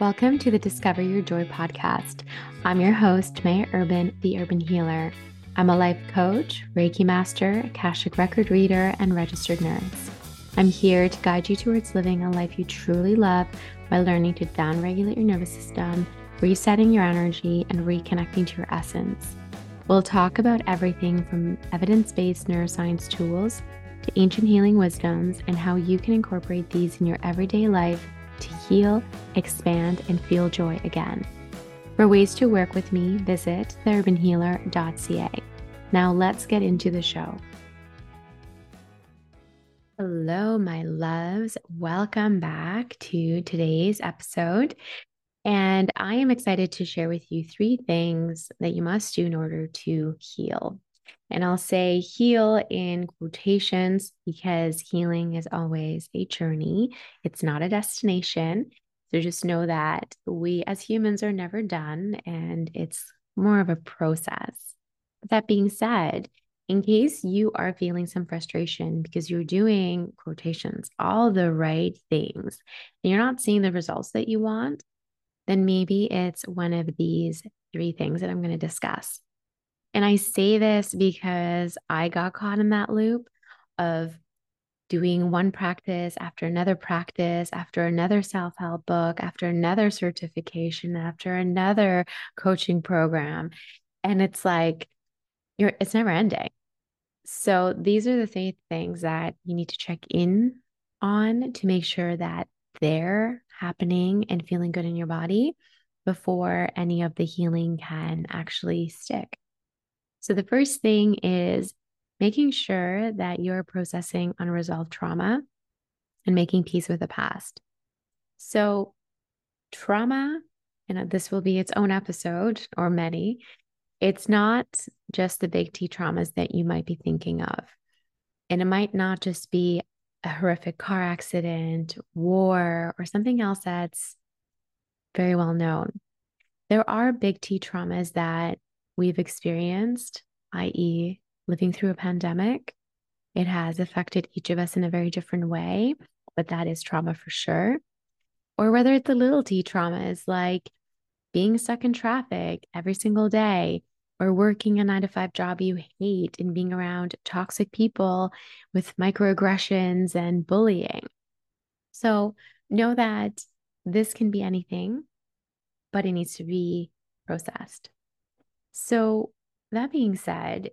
Welcome to the Discover Your Joy podcast. I'm your host, Maya Urban, the Urban Healer. I'm a life coach, Reiki master, Akashic record reader, and registered nurse. I'm here to guide you towards living a life you truly love by learning to downregulate your nervous system, resetting your energy, and reconnecting to your essence. We'll talk about everything from evidence based neuroscience tools to ancient healing wisdoms and how you can incorporate these in your everyday life to heal, expand, and feel joy again. For ways to work with me, visit theurbanhealer.ca. Now let's get into the show. Hello, my loves. Welcome back to today's episode. And I am excited to share with you three things that you must do in order to heal. And I'll say heal in quotations because healing is always a journey, it's not a destination. So just know that we as humans are never done and it's more of a process. That being said, in case you are feeling some frustration because you're doing quotations, all the right things, and you're not seeing the results that you want, then maybe it's one of these three things that I'm going to discuss. And I say this because I got caught in that loop of doing one practice after another practice, after another self help book, after another certification, after another coaching program. And it's like, you're, it's never ending. So these are the three things that you need to check in on to make sure that they're happening and feeling good in your body before any of the healing can actually stick. So, the first thing is making sure that you're processing unresolved trauma and making peace with the past. So, trauma, and uh, this will be its own episode or many, it's not just the big T traumas that you might be thinking of. And it might not just be a horrific car accident, war, or something else that's very well known. There are big T traumas that we've experienced, i.e., living through a pandemic. It has affected each of us in a very different way, but that is trauma for sure. Or whether it's the little t traumas like being stuck in traffic every single day, or working a nine to five job you hate and being around toxic people with microaggressions and bullying. So know that this can be anything, but it needs to be processed. So, that being said,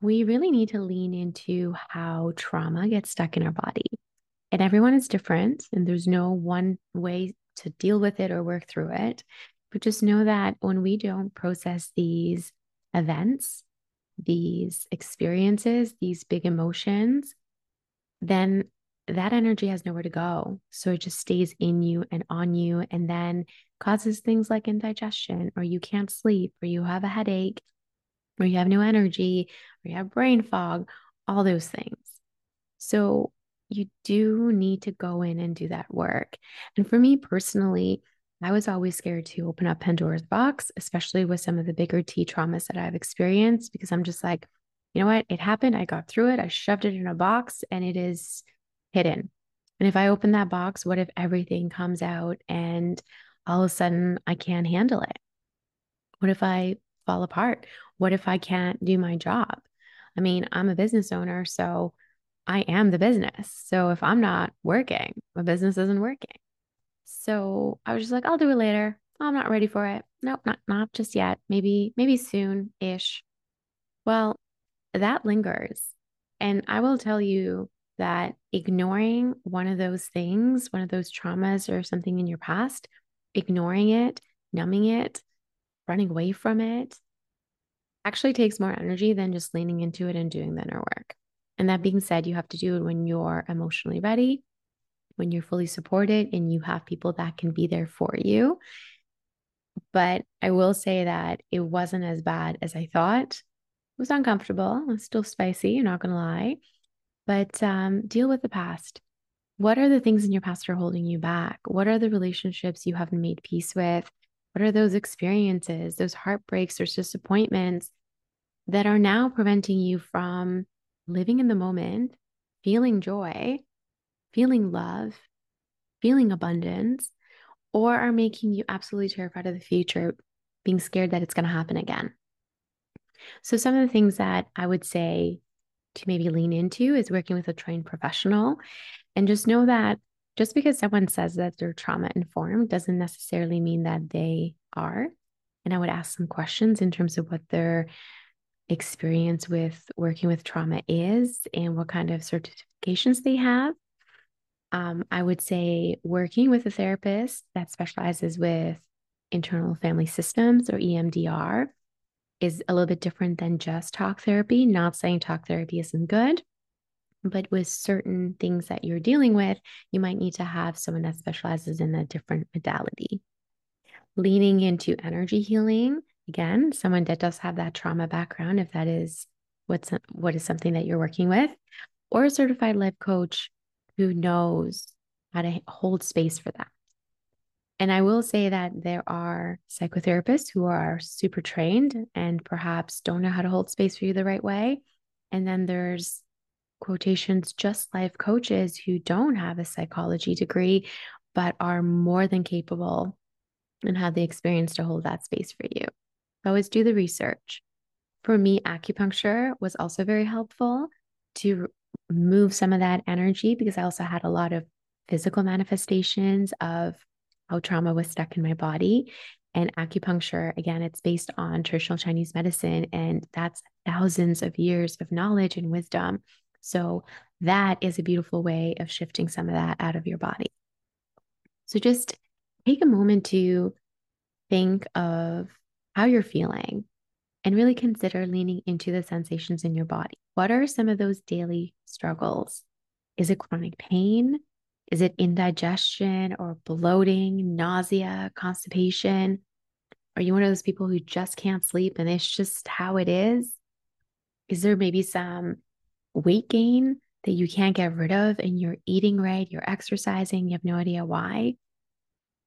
we really need to lean into how trauma gets stuck in our body. And everyone is different, and there's no one way to deal with it or work through it. But just know that when we don't process these events, these experiences, these big emotions, then that energy has nowhere to go. So it just stays in you and on you, and then causes things like indigestion, or you can't sleep, or you have a headache, or you have no energy, or you have brain fog, all those things. So you do need to go in and do that work. And for me personally, I was always scared to open up Pandora's box, especially with some of the bigger T traumas that I've experienced, because I'm just like, you know what? It happened. I got through it. I shoved it in a box and it is hidden. And if I open that box, what if everything comes out and all of a sudden I can't handle it? What if I fall apart? What if I can't do my job? I mean, I'm a business owner, so I am the business. So if I'm not working, my business isn't working. So I was just like, I'll do it later. I'm not ready for it. Nope, not not just yet. Maybe maybe soon ish. Well, that lingers. And I will tell you that ignoring one of those things, one of those traumas or something in your past, ignoring it, numbing it, running away from it, actually takes more energy than just leaning into it and doing the inner work. And that being said, you have to do it when you're emotionally ready, when you're fully supported, and you have people that can be there for you. But I will say that it wasn't as bad as I thought. It was uncomfortable. It was still spicy, I'm not going to lie. But um, deal with the past. What are the things in your past that are holding you back? What are the relationships you haven't made peace with? What are those experiences, those heartbreaks, those disappointments that are now preventing you from living in the moment, feeling joy, feeling love, feeling abundance, or are making you absolutely terrified of the future, being scared that it's going to happen again. So, some of the things that I would say to maybe lean into is working with a trained professional and just know that just because someone says that they're trauma informed doesn't necessarily mean that they are. And I would ask some questions in terms of what their experience with working with trauma is and what kind of certifications they have. Um, I would say working with a therapist that specializes with internal family systems or EMDR is a little bit different than just talk therapy. Not saying talk therapy isn't good, but with certain things that you're dealing with, you might need to have someone that specializes in a different modality. Leaning into energy healing, again, someone that does have that trauma background, if that is what's what is something that you're working with, or a certified life coach who knows how to hold space for that. And I will say that there are psychotherapists who are super trained and perhaps don't know how to hold space for you the right way. And then there's quotations just life coaches who don't have a psychology degree, but are more than capable and have the experience to hold that space for you. Always do the research. For me, acupuncture was also very helpful to move some of that energy because I also had a lot of physical manifestations of how trauma was stuck in my body. And acupuncture, again, it's based on traditional Chinese medicine, and that's thousands of years of knowledge and wisdom. So, that is a beautiful way of shifting some of that out of your body. So, just take a moment to think of how you're feeling and really consider leaning into the sensations in your body. What are some of those daily struggles? Is it chronic pain? Is it indigestion or bloating, nausea, constipation? Are you one of those people who just can't sleep and it's just how it is? Is there maybe some weight gain that you can't get rid of and you're eating right, you're exercising, you have no idea why?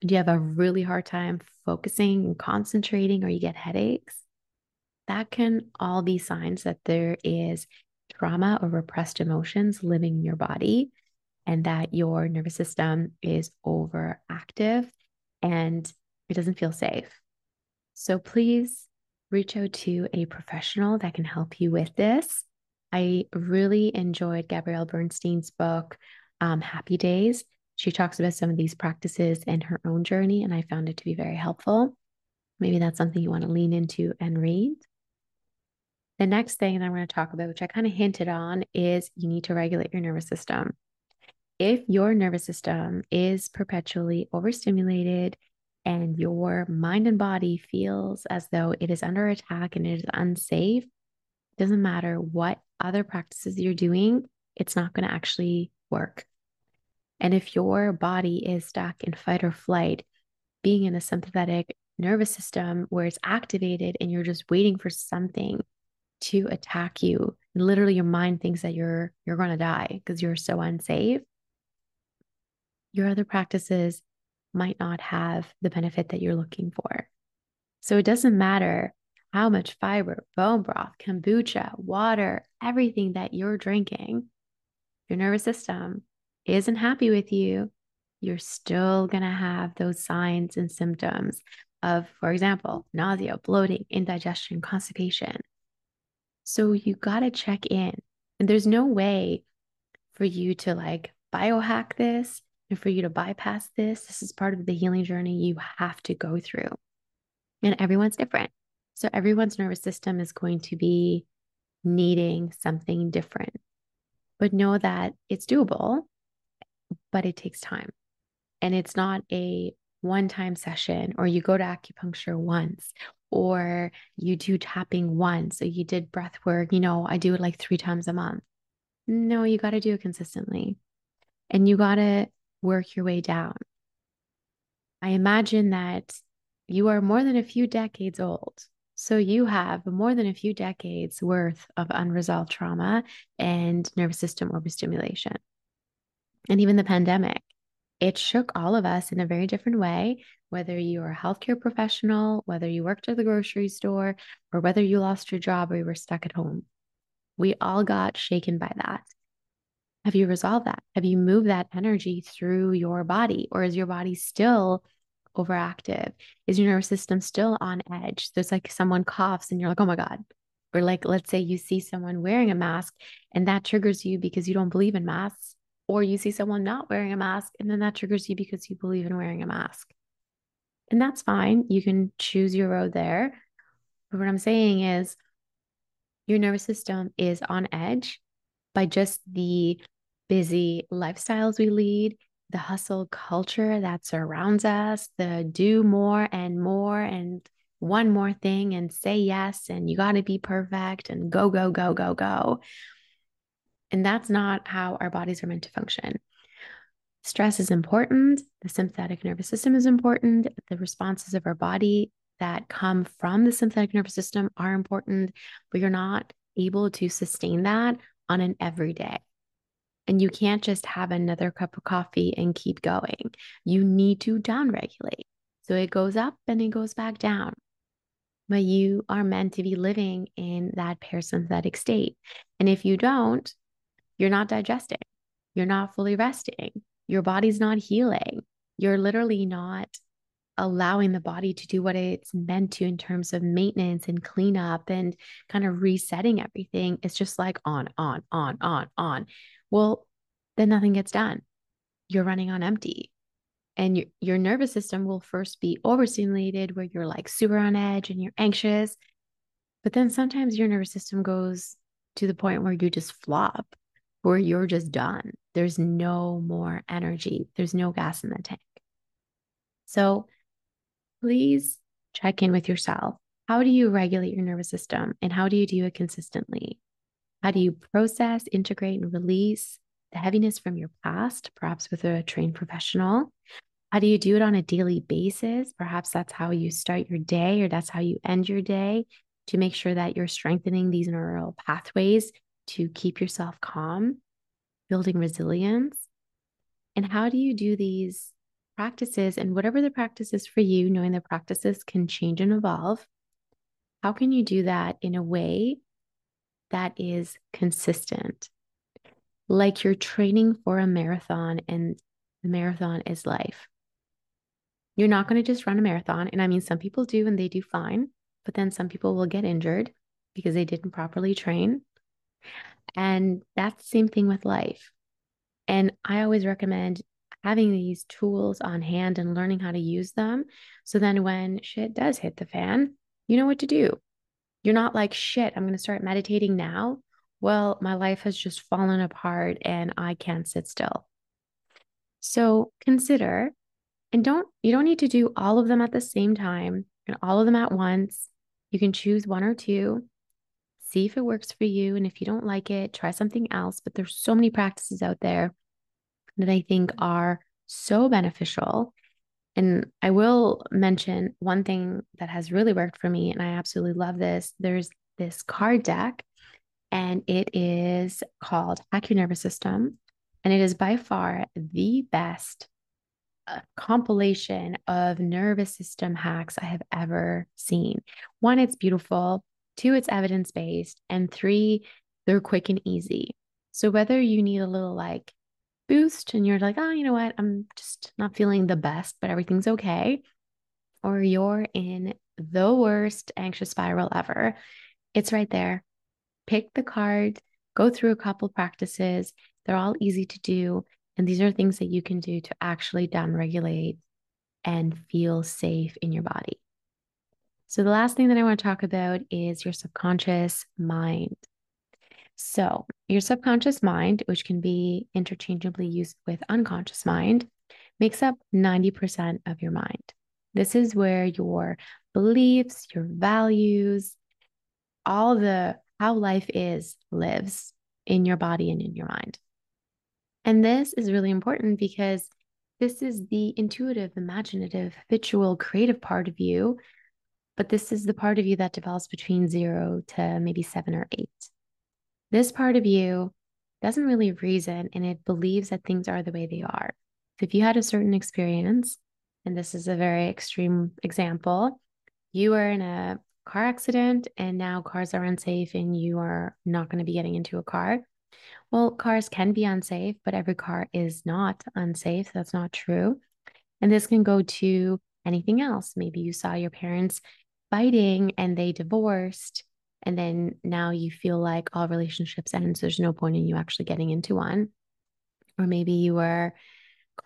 Do you have a really hard time focusing and concentrating or you get headaches? That can all be signs that there is trauma or repressed emotions living in your body and that your nervous system is overactive and it doesn't feel safe. So please reach out to a professional that can help you with this. I really enjoyed Gabrielle Bernstein's book, um, Happy Days. She talks about some of these practices in her own journey, and I found it to be very helpful. Maybe that's something you want to lean into and read. The next thing that I'm going to talk about, which I kind of hinted on, is you need to regulate your nervous system if your nervous system is perpetually overstimulated and your mind and body feels as though it is under attack and it is unsafe, doesn't matter what other practices you're doing, it's not going to actually work. And if your body is stuck in fight or flight, being in a sympathetic nervous system where it's activated and you're just waiting for something to attack you, literally your mind thinks that you're you're going to die because you're so unsafe your other practices might not have the benefit that you're looking for. So it doesn't matter how much fiber, bone broth, kombucha, water, everything that you're drinking, your nervous system isn't happy with you, you're still going to have those signs and symptoms of, for example, nausea, bloating, indigestion, constipation. So you got to check in. And there's no way for you to like biohack this and for you to bypass this, this is part of the healing journey you have to go through. And everyone's different. So everyone's nervous system is going to be needing something different. But know that it's doable, but it takes time. And it's not a one time session, or you go to acupuncture once, or you do tapping once, or you did breath work. You know, I do it like three times a month. No, you got to do it consistently. And you got to work your way down. I imagine that you are more than a few decades old. So you have more than a few decades worth of unresolved trauma and nervous system overstimulation. And even the pandemic, it shook all of us in a very different way, whether you're a healthcare professional, whether you worked at the grocery store, or whether you lost your job or you were stuck at home. We all got shaken by that. Have you resolved that? Have you moved that energy through your body? Or is your body still overactive? Is your nervous system still on edge? There's like someone coughs and you're like, oh my God. Or like, let's say you see someone wearing a mask and that triggers you because you don't believe in masks. Or you see someone not wearing a mask and then that triggers you because you believe in wearing a mask. And that's fine. You can choose your road there. But what I'm saying is, your nervous system is on edge by just the busy lifestyles we lead, the hustle culture that surrounds us, the do more and more and one more thing and say yes, and you got to be perfect and go, go, go, go, go. And that's not how our bodies are meant to function. Stress is important. The sympathetic nervous system is important. The responses of our body that come from the sympathetic nervous system are important, but you're not able to sustain that on an everyday. And you can't just have another cup of coffee and keep going. You need to downregulate. So it goes up and it goes back down. But you are meant to be living in that parasympathetic state. And if you don't, you're not digesting, you're not fully resting, your body's not healing. You're literally not allowing the body to do what it's meant to in terms of maintenance and cleanup and kind of resetting everything. It's just like on, on, on, on, on. Well, then nothing gets done. You're running on empty. And your, your nervous system will first be overstimulated, where you're like super on edge and you're anxious. But then sometimes your nervous system goes to the point where you just flop, where you're just done. There's no more energy, there's no gas in the tank. So please check in with yourself. How do you regulate your nervous system and how do you do it consistently? How do you process, integrate, and release the heaviness from your past, perhaps with a trained professional? How do you do it on a daily basis? Perhaps that's how you start your day or that's how you end your day to make sure that you're strengthening these neural pathways to keep yourself calm, building resilience. And how do you do these practices and whatever the practice is for you, knowing the practices can change and evolve, how can you do that in a way that is consistent? Like you're training for a marathon and the marathon is life. You're not going to just run a marathon. And I mean, some people do and they do fine, but then some people will get injured because they didn't properly train. And that's the same thing with life. And I always recommend having these tools on hand and learning how to use them. So then when shit does hit the fan, you know what to do. You're not like, shit, I'm going to start meditating now. Well, my life has just fallen apart and I can't sit still. So consider and don't, you don't need to do all of them at the same time and all of them at once. You can choose one or two, see if it works for you. And if you don't like it, try something else. But there's so many practices out there that I think are so beneficial. And I will mention one thing that has really worked for me, and I absolutely love this. There's this card deck, and it is called Hack Your Nervous System. And it is by far the best uh, compilation of nervous system hacks I have ever seen. One, it's beautiful. Two, it's evidence based. And three, they're quick and easy. So whether you need a little like boost and you're like, oh, you know what? I'm just not feeling the best, but everything's okay. Or you're in the worst anxious spiral ever. It's right there. Pick the card, go through a couple practices. They're all easy to do. And these are things that you can do to actually downregulate and feel safe in your body. So, the last thing that I want to talk about is your subconscious mind. So, your subconscious mind, which can be interchangeably used with unconscious mind, makes up 90% of your mind. This is where your beliefs, your values, all the how life is lives in your body and in your mind. And this is really important because this is the intuitive, imaginative, habitual, creative part of you. But this is the part of you that develops between zero to maybe seven or eight. This part of you doesn't really reason and it believes that things are the way they are. So if you had a certain experience, and this is a very extreme example, you were in a car accident and now cars are unsafe and you are not going to be getting into a car. Well, cars can be unsafe, but every car is not unsafe. That's not true. And this can go to anything else. Maybe you saw your parents fighting and they divorced. And then now you feel like all relationships end. So there's no point in you actually getting into one. Or maybe you were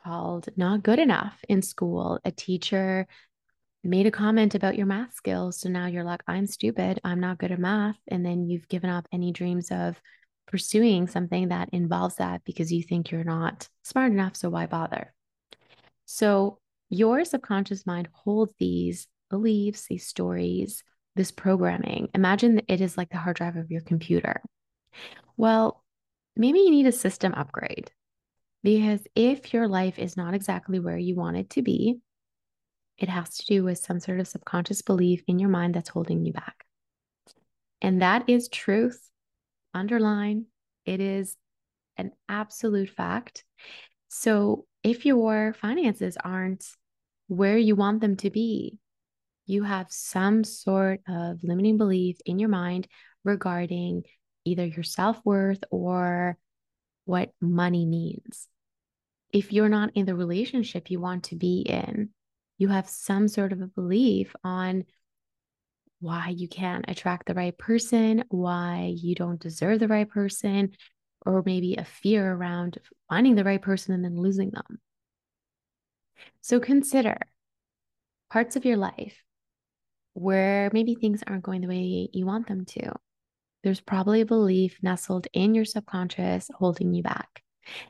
called not good enough in school. A teacher made a comment about your math skills. So now you're like, I'm stupid. I'm not good at math. And then you've given up any dreams of pursuing something that involves that because you think you're not smart enough. So why bother? So your subconscious mind holds these beliefs, these stories, this programming. Imagine it is like the hard drive of your computer. Well, maybe you need a system upgrade because if your life is not exactly where you want it to be, it has to do with some sort of subconscious belief in your mind that's holding you back. And that is truth. Underline, it is an absolute fact. So if your finances aren't where you want them to be, you have some sort of limiting belief in your mind regarding either your self worth or what money means. If you're not in the relationship you want to be in, you have some sort of a belief on why you can't attract the right person, why you don't deserve the right person, or maybe a fear around finding the right person and then losing them. So consider parts of your life where maybe things aren't going the way you want them to. There's probably a belief nestled in your subconscious holding you back.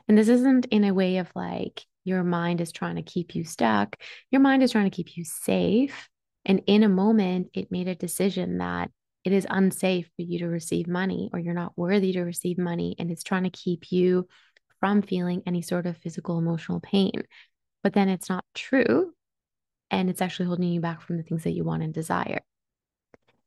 And this isn't in a way of like, your mind is trying to keep you stuck. Your mind is trying to keep you safe. And in a moment, it made a decision that it is unsafe for you to receive money or you're not worthy to receive money. And it's trying to keep you from feeling any sort of physical, emotional pain. But then it's not true. And it's actually holding you back from the things that you want and desire.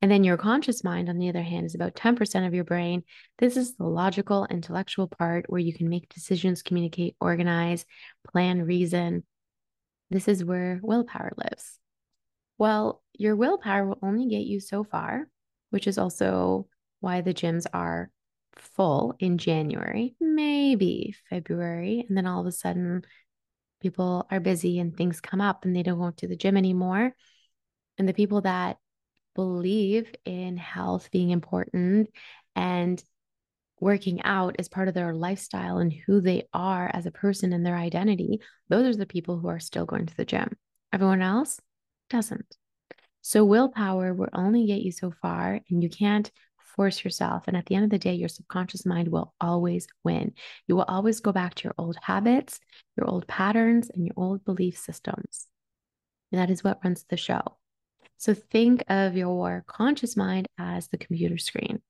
And then your conscious mind, on the other hand, is about 10% of your brain. This is the logical, intellectual part where you can make decisions, communicate, organize, plan, reason. This is where willpower lives. Well, your willpower will only get you so far, which is also why the gyms are full in January, maybe February. And then all of a sudden, people are busy and things come up and they don't go to the gym anymore. And the people that believe in health being important and working out as part of their lifestyle and who they are as a person and their identity, those are the people who are still going to the gym. Everyone else doesn't. So, willpower will only get you so far, and you can't force yourself. And at the end of the day, your subconscious mind will always win. You will always go back to your old habits, your old patterns, and your old belief systems. And that is what runs the show. So think of your conscious mind as the computer screen.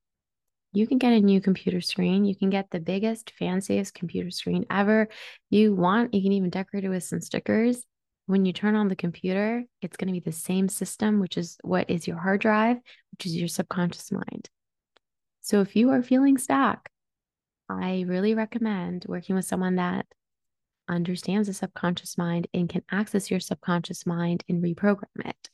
You can get a new computer screen. You can get the biggest, fanciest computer screen ever you want. You can even decorate it with some stickers. When you turn on the computer, it's going to be the same system, which is what is your hard drive, which is your subconscious mind. So if you are feeling stuck, I really recommend working with someone that understands the subconscious mind and can access your subconscious mind and reprogram it.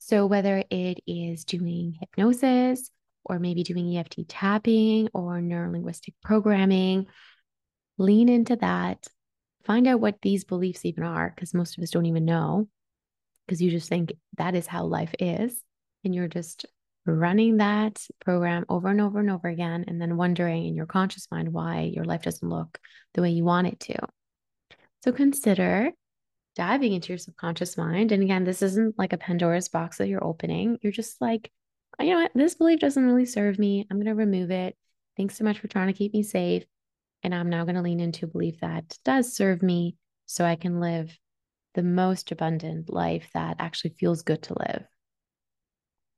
So, whether it is doing hypnosis or maybe doing EFT tapping or neuro linguistic programming, lean into that. Find out what these beliefs even are, because most of us don't even know, because you just think that is how life is. And you're just running that program over and over and over again, and then wondering in your conscious mind why your life doesn't look the way you want it to. So consider diving into your subconscious mind. And again, this isn't like a Pandora's box that you're opening. You're just like, you know what? This belief doesn't really serve me. I'm going to remove it. Thanks so much for trying to keep me safe. And I'm now going to lean into a belief that does serve me so I can live the most abundant life that actually feels good to live.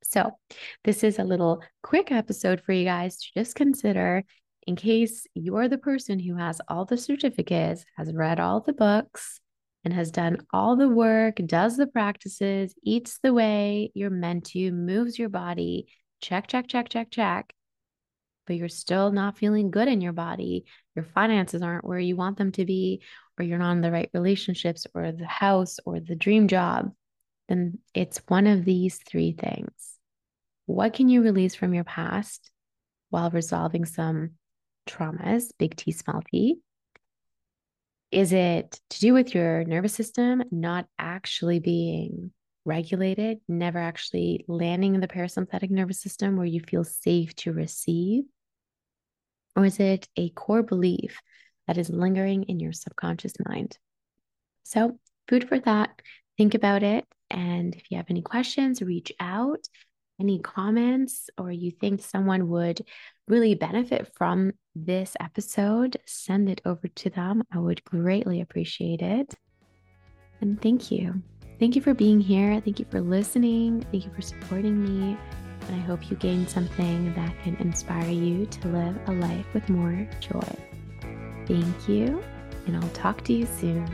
So, this is a little quick episode for you guys to just consider in case you're the person who has all the certificates, has read all the books, and has done all the work, does the practices, eats the way you're meant to, moves your body, check, check, check, check, check, but you're still not feeling good in your body, your finances aren't where you want them to be, or you're not in the right relationships or the house or the dream job, then it's one of these three things. What can you release from your past while resolving some traumas, big T, small t? Is it to do with your nervous system not actually being regulated, never actually landing in the parasympathetic nervous system where you feel safe to receive? Or is it a core belief that is lingering in your subconscious mind? So, food for thought. Think about it. And if you have any questions, reach out. Any comments, or you think someone would really benefit from this episode, send it over to them. I would greatly appreciate it. And thank you. Thank you for being here. Thank you for listening. Thank you for supporting me. And I hope you gain something that can inspire you to live a life with more joy. Thank you, and I'll talk to you soon.